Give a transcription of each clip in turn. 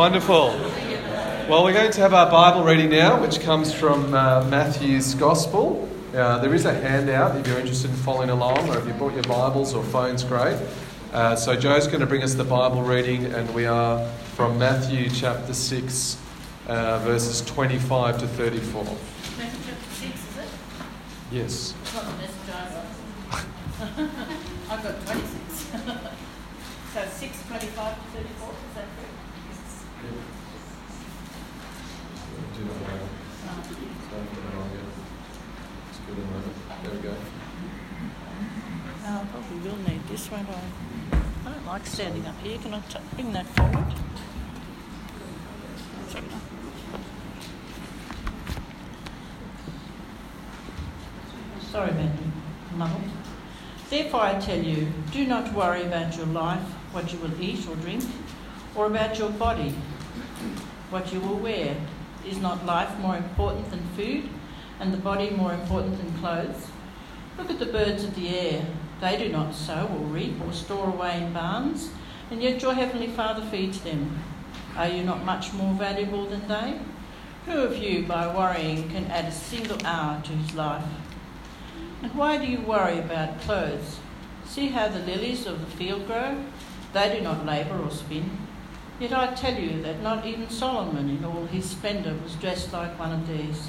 Wonderful. Well, we're going to have our Bible reading now, which comes from uh, Matthew's Gospel. Uh, there is a handout if you're interested in following along, or if you brought your Bibles or phones, great. Uh, so, Joe's going to bring us the Bible reading, and we are from Matthew chapter 6, uh, verses 25 to 34. Matthew chapter 6, is it? Yes. It's not the message I've got. I've got 26. so 6, 25 to 34, is that correct? There we go. Oh, I probably will need this, won't I? I don't like standing up here. Can I t- bring that forward? Sorry. Muddled. Therefore, I tell you, do not worry about your life, what you will eat or drink, or about your body, what you will wear. Is not life more important than food, and the body more important than clothes? Look at the birds of the air. They do not sow or reap or store away in barns, and yet your heavenly Father feeds them. Are you not much more valuable than they? Who of you, by worrying, can add a single hour to his life? And why do you worry about clothes? See how the lilies of the field grow? They do not labour or spin. Yet I tell you that not even Solomon in all his splendour was dressed like one of these.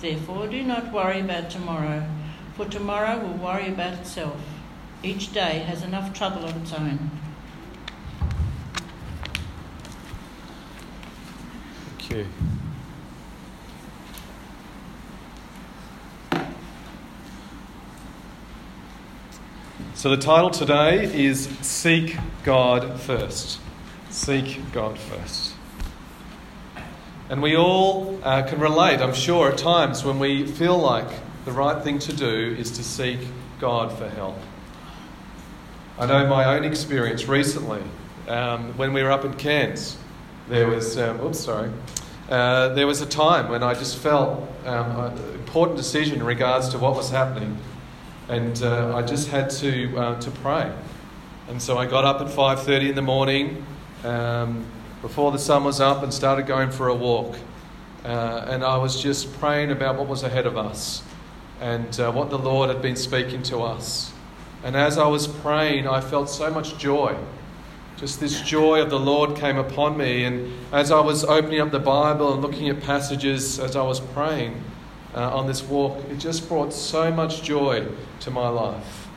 Therefore, do not worry about tomorrow, for tomorrow will worry about itself. Each day has enough trouble of its own. Thank you. So, the title today is Seek God First. Seek God First. And we all uh, can relate, I'm sure, at times when we feel like the right thing to do is to seek God for help. I know my own experience recently um, when we were up in Cairns. There was, um, oops, sorry. Uh, there was a time when I just felt um, an important decision in regards to what was happening, and uh, I just had to uh, to pray. And so I got up at five thirty in the morning, um, before the sun was up, and started going for a walk. Uh, and I was just praying about what was ahead of us, and uh, what the Lord had been speaking to us. And as I was praying, I felt so much joy just this joy of the Lord came upon me. And as I was opening up the Bible and looking at passages as I was praying uh, on this walk, it just brought so much joy to my life.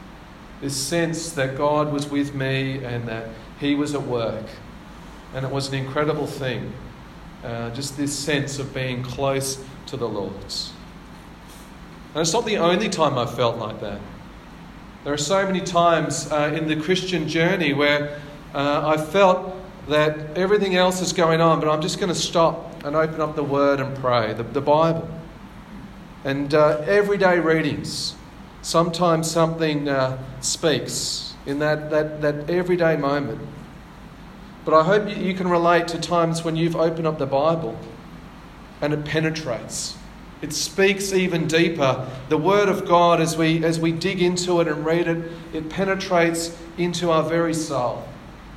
This sense that God was with me and that He was at work. And it was an incredible thing. Uh, just this sense of being close to the Lord. And it's not the only time I've felt like that. There are so many times uh, in the Christian journey where uh, I felt that everything else is going on, but I'm just going to stop and open up the Word and pray, the, the Bible. And uh, everyday readings, sometimes something uh, speaks in that, that, that everyday moment. But I hope you, can relate to times when you've opened up the Bible and it penetrates. It speaks even deeper. The Word of God, as we, as we dig into it and read it, it penetrates into our very soul.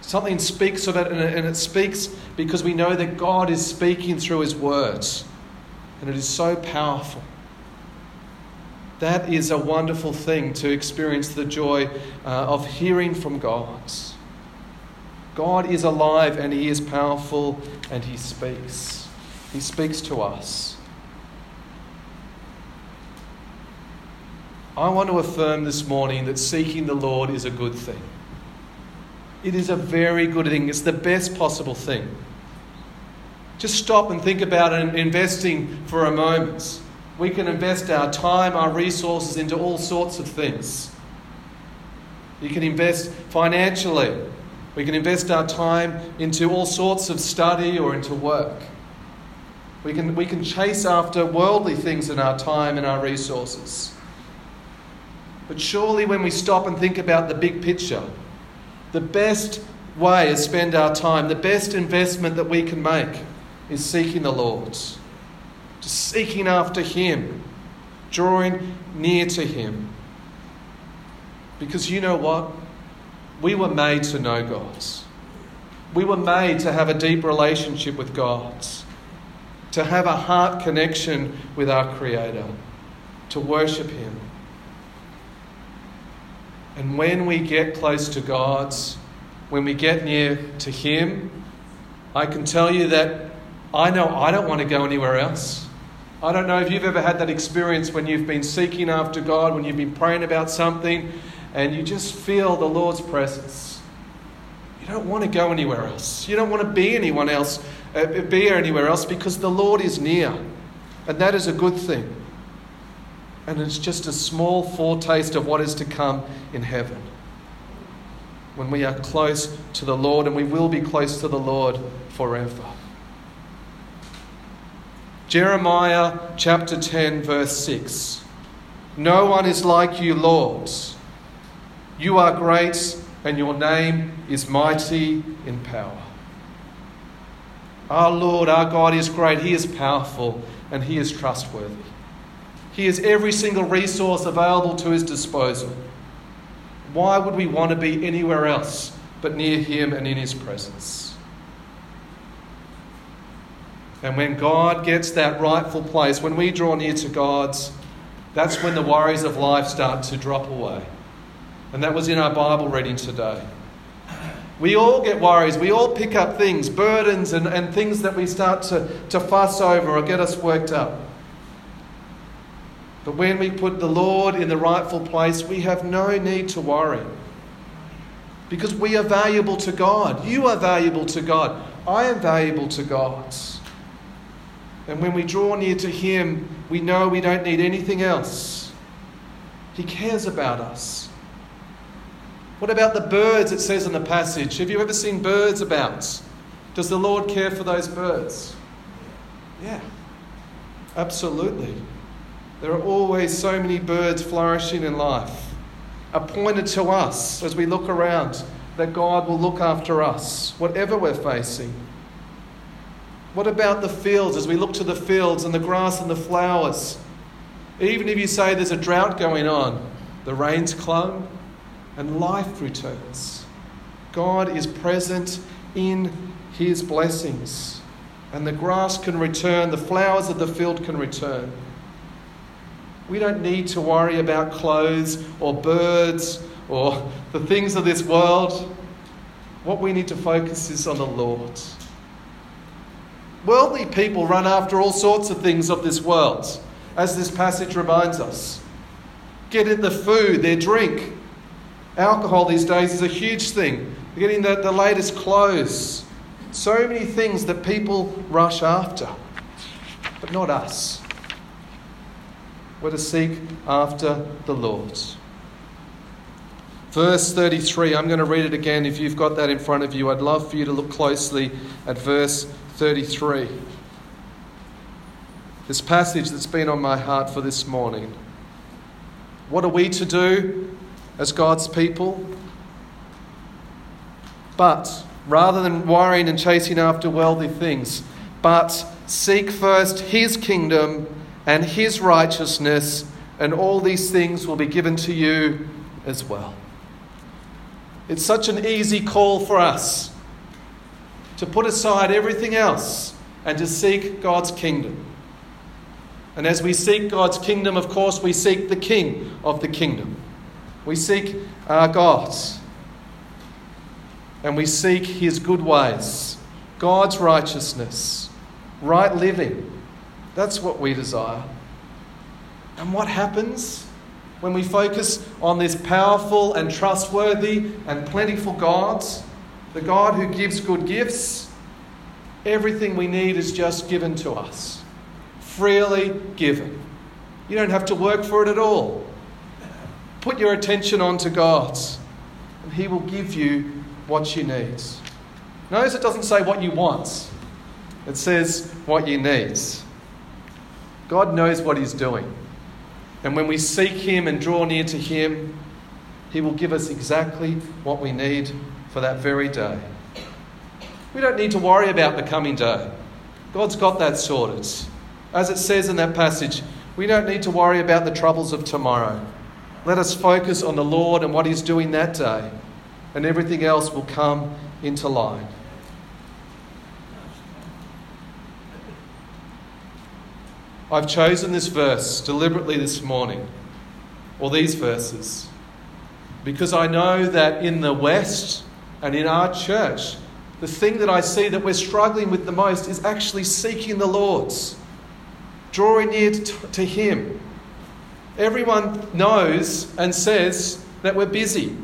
Something speaks of it, and it speaks because we know that God is speaking through His words. And it is so powerful. That is a wonderful thing to experience the joy uh, of hearing from God. God is alive and He is powerful and He speaks. He speaks to us. I want to affirm this morning that seeking the Lord is a good thing. It is a very good thing. It's the best possible thing. Just stop and think about it investing for a moment. We can invest our time, our resources into all sorts of things. You can invest financially We can invest our time into all sorts of study or into work. We can, we can chase after worldly things in our time and our resources. But surely, when we stop and think about the big picture, the best way to spend our time, the best investment that we can make is seeking the Lord, just seeking after Him, drawing near to Him. Because you know what? We were made to know God. We were made to have a deep relationship with God to have a heart connection with our Creator, to worship Him. And when we get close to God's, when we get near to Him, I can tell you that I know I don't want to go anywhere else. I don't know if you've ever had that experience when you've been seeking after God, when you've been praying about something, and you just feel the Lord's presence. You don't want to go anywhere else. You don't want to be anyone else uh, be anywhere else because the Lord is near. And that is a good thing. And it's just a small foretaste of what is to come in heaven. When we are close to the Lord, and we will be close to the Lord forever. Jeremiah chapter 10, verse 6. No one is like you, Lord. You are great, and your name is mighty in power. Our Lord, our God is great. He is powerful and He is trustworthy. He has every single resource available to His disposal. Why would we want to be anywhere else but near Him and in His presence? And when God gets that rightful place, when we draw near to God's, that's when the worries of life start to drop away. And that was in our Bible reading today. We all get worries. We all pick up things, burdens, and, and things that we start to, to fuss over or get us worked up. But when we put the Lord in the rightful place, we have no need to worry. Because we are valuable to God. You are valuable to God. I am valuable to God. And when we draw near to Him, we know we don't need anything else. He cares about us. What about the birds it says in the passage? Have you ever seen birds about? Does the Lord care for those birds? Yeah, absolutely. There are always so many birds flourishing in life, appointed to us as we look around that God will look after us, whatever we're facing. What about the fields as we look to the fields and the grass and the flowers? Even if you say there's a drought going on, the rains come, and life returns. God is present in his blessings. And the grass can return, the flowers of the field can return. We don't need to worry about clothes or birds or the things of this world. What we need to focus is on the Lord. Worldly people run after all sorts of things of this world, as this passage reminds us. Get in the food, their drink, Alcohol these days is a huge thing. We're getting the, the latest clothes. So many things that people rush after, but not us. We're to seek after the Lord. Verse 33, I'm going to read it again. If you've got that in front of you, I'd love for you to look closely at verse 33. This passage that's been on my heart for this morning. What are we to do? As God's people. But rather than worrying and chasing after worldly things, but seek first His kingdom and His righteousness, and all these things will be given to you as well. It's such an easy call for us to put aside everything else and to seek God's kingdom. And as we seek God's kingdom, of course, we seek the King of the kingdom. We seek our God. And we seek His good ways, God's righteousness, right living. That's what we desire. And what happens when we focus on this powerful and trustworthy and plentiful God, the God who gives good gifts? Everything we need is just given to us, freely given. You don't have to work for it at all. Put your attention onto God, and He will give you what you need. Notice it doesn't say what you want, it says what you need. God knows what He's doing. And when we seek Him and draw near to Him, He will give us exactly what we need for that very day. We don't need to worry about the coming day. God's got that sorted. As it says in that passage, we don't need to worry about the troubles of tomorrow. Let us focus on the Lord and what He's doing that day, and everything else will come into line. I've chosen this verse deliberately this morning, or these verses, because I know that in the West and in our church, the thing that I see that we're struggling with the most is actually seeking the Lord's, drawing near to Him. Everyone knows and says that we're busy.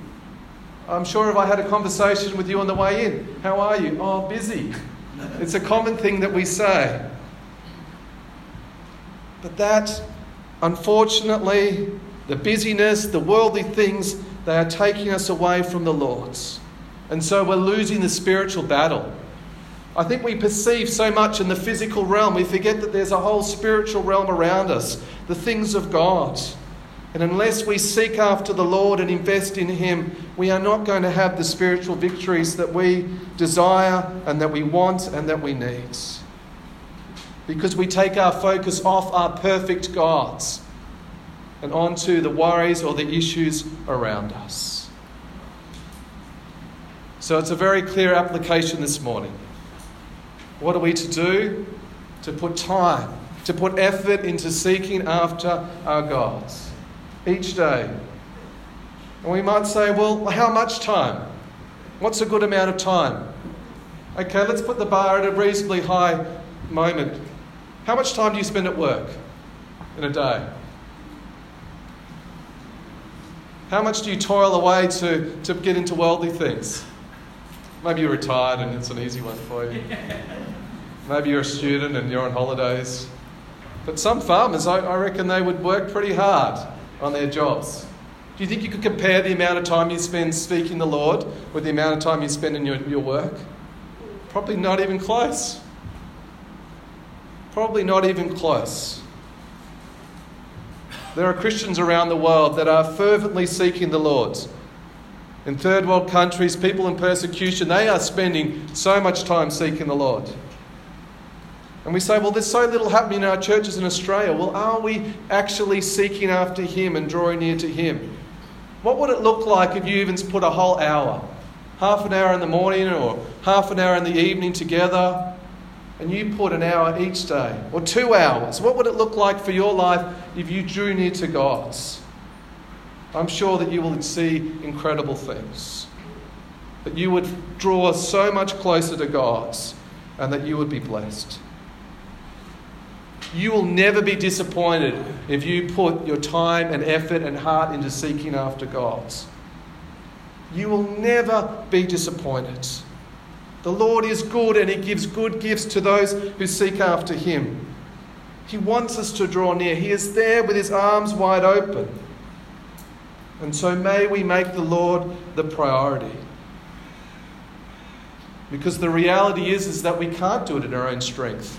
I'm sure if I had a conversation with you on the way in, how are you? Oh, busy. It's a common thing that we say. But that, unfortunately, the busyness, the worldly things, they are taking us away from the Lord's. And so we're losing the spiritual battle. I think we perceive so much in the physical realm, we forget that there's a whole spiritual realm around us, the things of God. And unless we seek after the Lord and invest in Him, we are not going to have the spiritual victories that we desire and that we want and that we need because we take our focus off our perfect gods and onto the worries or the issues around us. So it's a very clear application this morning. What are we to do? To put time, to put effort into seeking after our gods each day. And we might say, well, how much time? What's a good amount of time? Okay, let's put the bar at a reasonably high moment. How much time do you spend at work in a day? How much do you toil away to, to get into worldly things? Maybe you're retired and it's an easy one for you. Maybe you're a student and you're on holidays. But some farmers, I, I reckon they would work pretty hard on their jobs. Do you think you could compare the amount of time you spend seeking the Lord with the amount of time you spend in your, your work? Probably not even close. Probably not even close. There are Christians around the world that are fervently seeking the Lord. In third world countries, people in persecution, they are spending so much time seeking the Lord. And we say, well, there's so little happening in our churches in Australia. Well, are we actually seeking after Him and drawing near to Him? What would it look like if you even put a whole hour, half an hour in the morning or half an hour in the evening together, and you put an hour each day or two hours, what would it look like for your life if you drew near to God's? I'm sure that you will see incredible things. That you would draw so much closer to God's and that you would be blessed. You will never be disappointed if you put your time and effort and heart into seeking after God's. You will never be disappointed. The Lord is good and He gives good gifts to those who seek after Him. He wants us to draw near. He is there with His arms wide open. And so may we make the Lord the priority. Because the reality is, is that we can't do it in our own strength.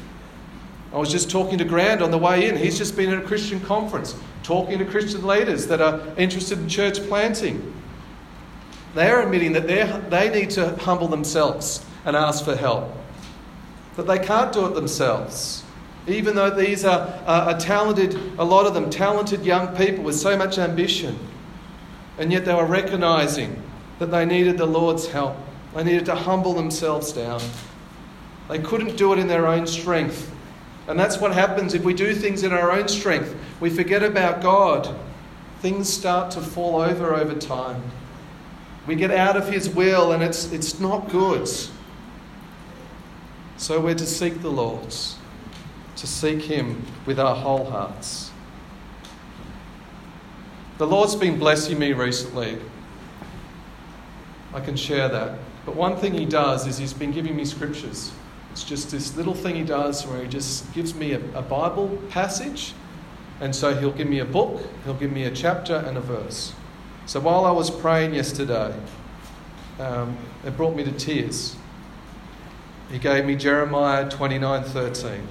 I was just talking to Grant on the way in. He's just been at a Christian conference, talking to Christian leaders that are interested in church planting. They're admitting that they need to humble themselves and ask for help. That they can't do it themselves. Even though these are, are, are talented, a lot of them talented young people with so much ambition. And yet they were recognizing that they needed the Lord's help. They needed to humble themselves down. They couldn't do it in their own strength. And that's what happens if we do things in our own strength. We forget about God. Things start to fall over over time. We get out of His will and it's, it's not good. So we're to seek the Lord, to seek Him with our whole hearts. The Lord's been blessing me recently. I can share that. But one thing He does is He's been giving me scriptures. It's just this little thing He does where He just gives me a, a Bible passage. And so He'll give me a book, He'll give me a chapter and a verse. So while I was praying yesterday, um, it brought me to tears. He gave me Jeremiah 29:13,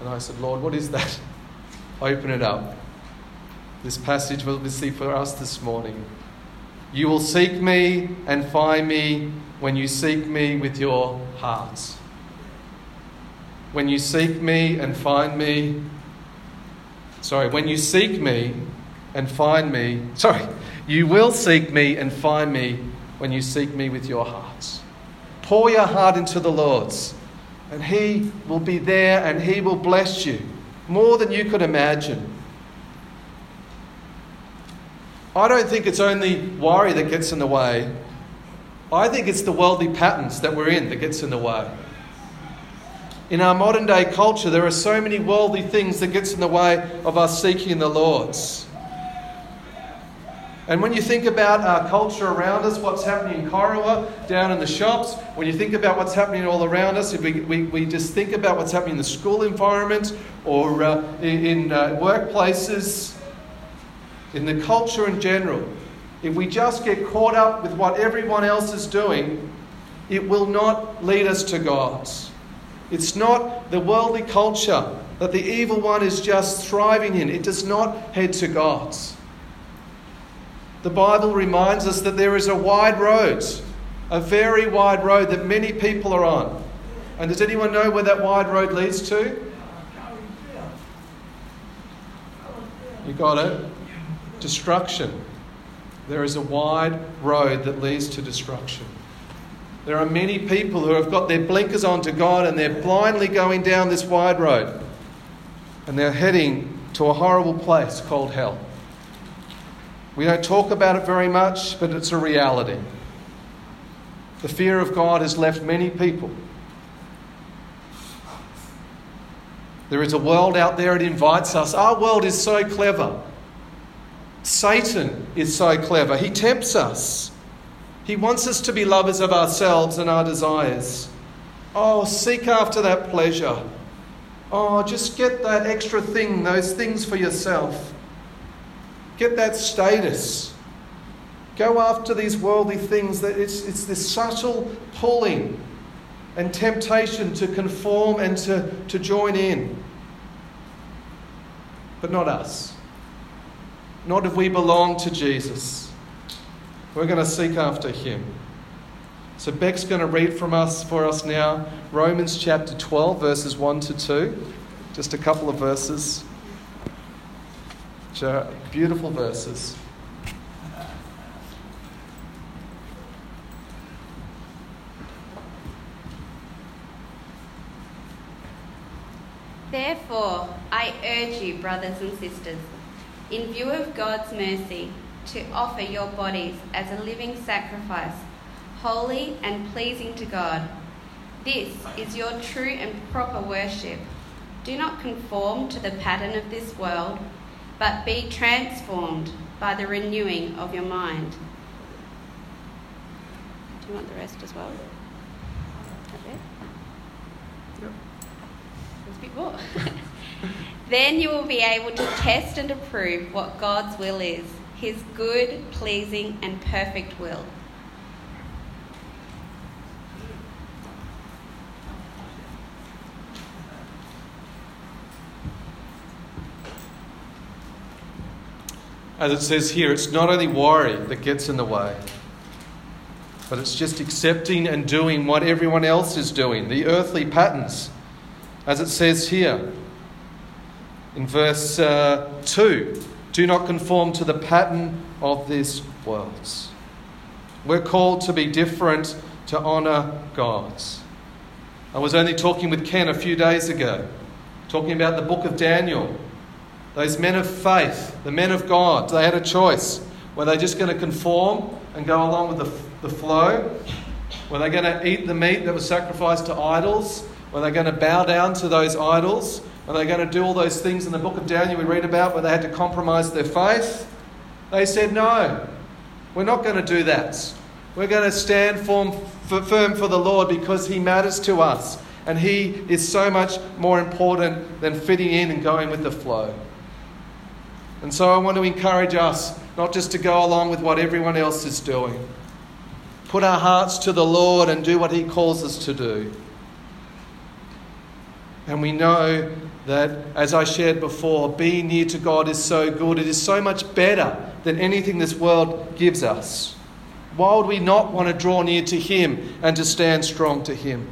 And I said, Lord, what is that? Open it up. This passage will be see for us this morning. You will seek me and find me when you seek me with your hearts. When you seek me and find me, sorry, when you seek me and find me, sorry, you will seek me and find me when you seek me with your hearts. Pour your heart into the Lord's, and He will be there and He will bless you more than you could imagine. I don't think it's only worry that gets in the way. I think it's the worldly patterns that we're in that gets in the way. In our modern day culture, there are so many worldly things that gets in the way of us seeking the Lord's. And when you think about our culture around us, what's happening in Corowa, down in the shops, when you think about what's happening all around us, if we, we, we just think about what's happening in the school environment or uh, in, in uh, workplaces, in the culture in general, if we just get caught up with what everyone else is doing, it will not lead us to God's. It's not the worldly culture that the evil one is just thriving in, it does not head to God's. The Bible reminds us that there is a wide road, a very wide road that many people are on. And does anyone know where that wide road leads to? You got it? destruction. There is a wide road that leads to destruction. There are many people who have got their blinkers on to God and they're blindly going down this wide road. And they're heading to a horrible place called hell. We don't talk about it very much, but it's a reality. The fear of God has left many people. There is a world out there, it invites us. Our world is so clever. Satan is so clever. He tempts us. He wants us to be lovers of ourselves and our desires. Oh, seek after that pleasure. Oh, just get that extra thing, those things for yourself. Get that status. Go after these worldly things. That it's, it's this subtle pulling and temptation to conform and to, to join in. But not us not if we belong to Jesus. We're going to seek after him. So Beck's going to read from us for us now Romans chapter 12 verses 1 to 2. Just a couple of verses. Beautiful verses. Therefore, I urge you, brothers and sisters, in view of God's mercy, to offer your bodies as a living sacrifice, holy and pleasing to God. This is your true and proper worship. Do not conform to the pattern of this world, but be transformed by the renewing of your mind. Do you want the rest as well? Yep. There's a bit more. Then you will be able to test and approve what God's will is his good, pleasing, and perfect will. As it says here, it's not only worry that gets in the way, but it's just accepting and doing what everyone else is doing, the earthly patterns. As it says here, in verse uh, 2 do not conform to the pattern of this world. We're called to be different to honour God. I was only talking with Ken a few days ago, talking about the book of Daniel. Those men of faith, the men of God, they had a choice. Were they just going to conform and go along with the, the flow? Were they going to eat the meat that was sacrificed to idols? Were they going to bow down to those idols? Are they going to do all those things in the book of Daniel we read about where they had to compromise their faith? They said, No, we're not going to do that. We're going to stand firm for the Lord because He matters to us. And He is so much more important than fitting in and going with the flow. And so I want to encourage us not just to go along with what everyone else is doing, put our hearts to the Lord and do what He calls us to do. And we know that, as I shared before, being near to God is so good. It is so much better than anything this world gives us. Why would we not want to draw near to Him and to stand strong to Him?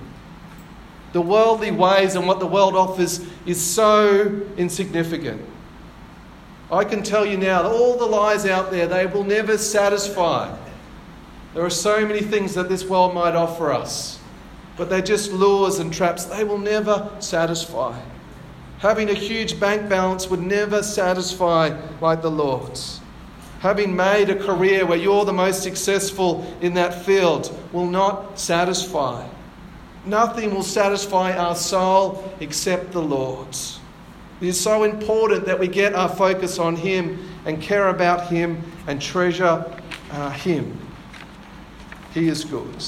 The worldly ways and what the world offers is so insignificant. I can tell you now that all the lies out there, they will never satisfy. There are so many things that this world might offer us, but they're just lures and traps. They will never satisfy. Having a huge bank balance would never satisfy like the Lord's. Having made a career where you're the most successful in that field will not satisfy. Nothing will satisfy our soul except the Lord's. It is so important that we get our focus on Him and care about Him and treasure uh, Him. He is good.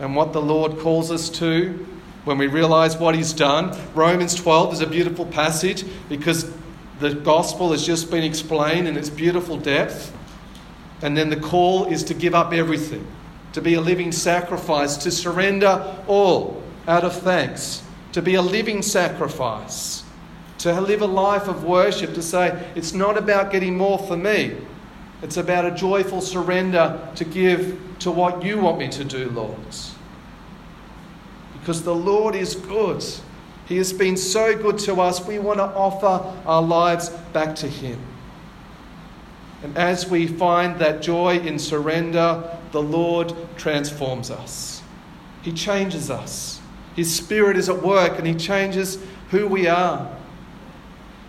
And what the Lord calls us to when we realize what He's done, Romans 12 is a beautiful passage because the gospel has just been explained in its beautiful depth. And then the call is to give up everything to be a living sacrifice, to surrender all out of thanks, to be a living sacrifice, to live a life of worship, to say, it's not about getting more for me, it's about a joyful surrender to give to what you want me to do, Lord. Because the Lord is good. He has been so good to us, we want to offer our lives back to Him. And as we find that joy in surrender, the Lord transforms us. He changes us. His Spirit is at work and He changes who we are.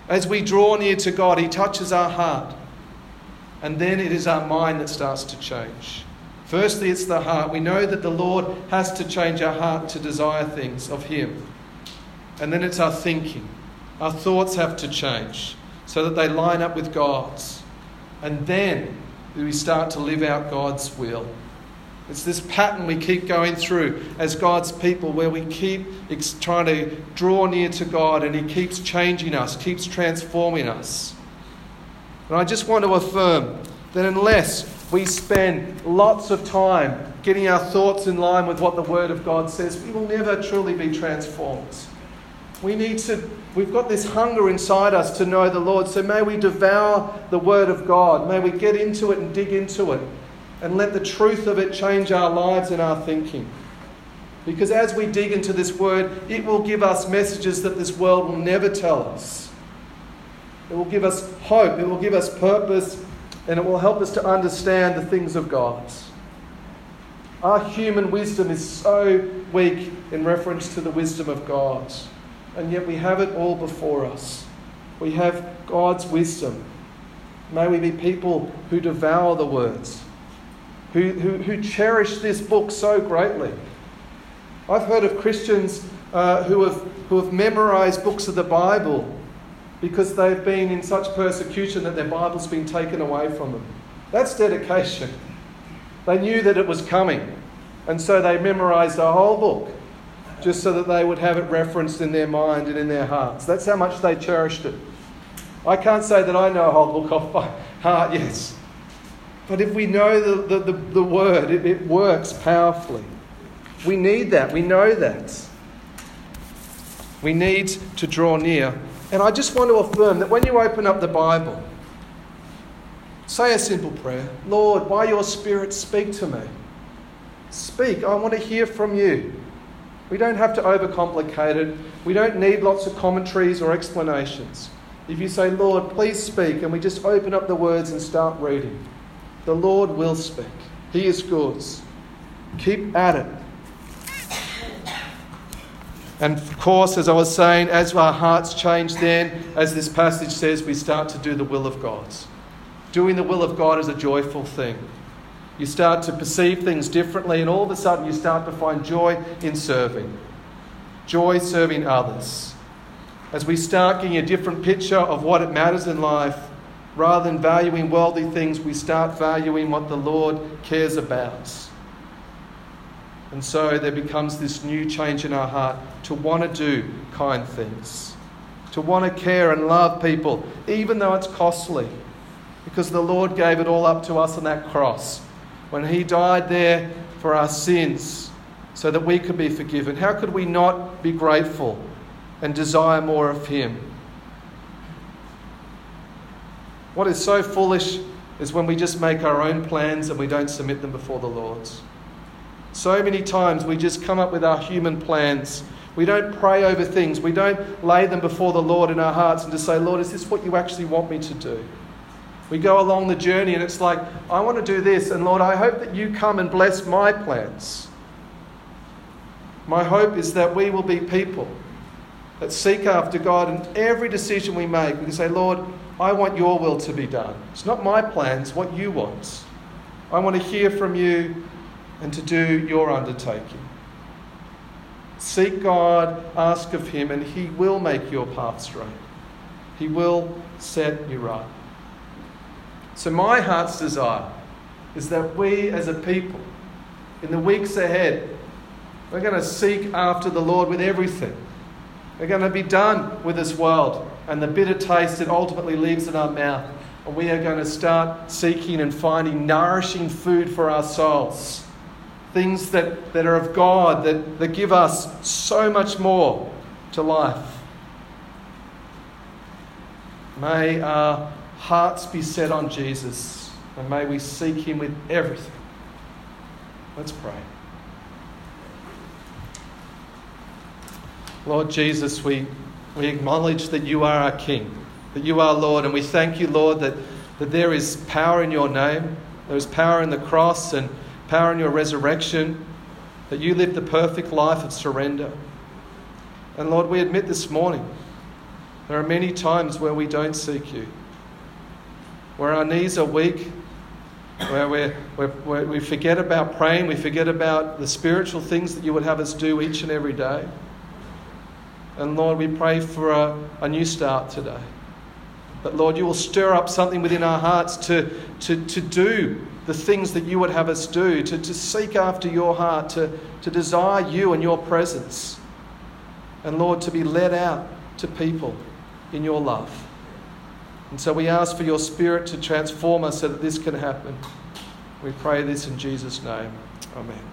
As we draw near to God, He touches our heart. And then it is our mind that starts to change. Firstly, it's the heart. We know that the Lord has to change our heart to desire things of Him. And then it's our thinking. Our thoughts have to change so that they line up with God's. And then we start to live out God's will. It's this pattern we keep going through as God's people where we keep trying to draw near to God and He keeps changing us, keeps transforming us. And I just want to affirm that unless we spend lots of time getting our thoughts in line with what the Word of God says, we will never truly be transformed. We need to, we've got this hunger inside us to know the Lord. So may we devour the Word of God. May we get into it and dig into it and let the truth of it change our lives and our thinking. Because as we dig into this Word, it will give us messages that this world will never tell us. It will give us hope, it will give us purpose, and it will help us to understand the things of God. Our human wisdom is so weak in reference to the wisdom of God and yet we have it all before us. We have God's wisdom. May we be people who devour the words, who, who, who cherish this book so greatly. I've heard of Christians uh, who, have, who have memorized books of the Bible because they've been in such persecution that their Bible's been taken away from them. That's dedication. They knew that it was coming, and so they memorized a whole book just so that they would have it referenced in their mind and in their hearts. That's how much they cherished it. I can't say that I know a whole book off by heart, yes. But if we know the, the, the, the word, it, it works powerfully. We need that. We know that. We need to draw near. And I just want to affirm that when you open up the Bible, say a simple prayer Lord, by your Spirit, speak to me. Speak. I want to hear from you. We don't have to overcomplicate it. We don't need lots of commentaries or explanations. If you say, Lord, please speak, and we just open up the words and start reading, the Lord will speak. He is good. Keep at it. And of course, as I was saying, as our hearts change, then, as this passage says, we start to do the will of God. Doing the will of God is a joyful thing. You start to perceive things differently, and all of a sudden, you start to find joy in serving. Joy serving others. As we start getting a different picture of what it matters in life, rather than valuing worldly things, we start valuing what the Lord cares about. And so there becomes this new change in our heart to want to do kind things, to want to care and love people, even though it's costly, because the Lord gave it all up to us on that cross when He died there for our sins so that we could be forgiven? How could we not be grateful and desire more of Him? What is so foolish is when we just make our own plans and we don't submit them before the Lord's. So many times we just come up with our human plans. We don't pray over things. We don't lay them before the Lord in our hearts and just say, Lord, is this what you actually want me to do? We go along the journey and it's like, I want to do this, and Lord, I hope that you come and bless my plans. My hope is that we will be people that seek after God in every decision we make. We can say, Lord, I want your will to be done. It's not my plans, what you want. I want to hear from you and to do your undertaking. Seek God, ask of Him, and He will make your path straight. He will set you right. So, my heart's desire is that we as a people, in the weeks ahead, we're going to seek after the Lord with everything. We're going to be done with this world and the bitter taste it ultimately leaves in our mouth. And we are going to start seeking and finding nourishing food for our souls. Things that, that are of God, that, that give us so much more to life. May our hearts be set on Jesus, and may we seek Him with everything. Let's pray. Lord Jesus, we, we acknowledge that you are our King, that you are Lord, and we thank you, Lord, that, that there is power in your name. There is power in the cross and power in your resurrection, that you lived the perfect life of surrender. And Lord, we admit this morning there are many times where we don't seek you, where our knees are weak, where, where we forget about praying, we forget about the spiritual things that you would have us do each and every day. And Lord, we pray for a, a new start today. That, Lord, you will stir up something within our hearts to, to, to do the things that you would have us do, to, to seek after your heart, to, to desire you and your presence. And, Lord, to be led out to people in your love. And so we ask for your Spirit to transform us so that this can happen. We pray this in Jesus' name. Amen.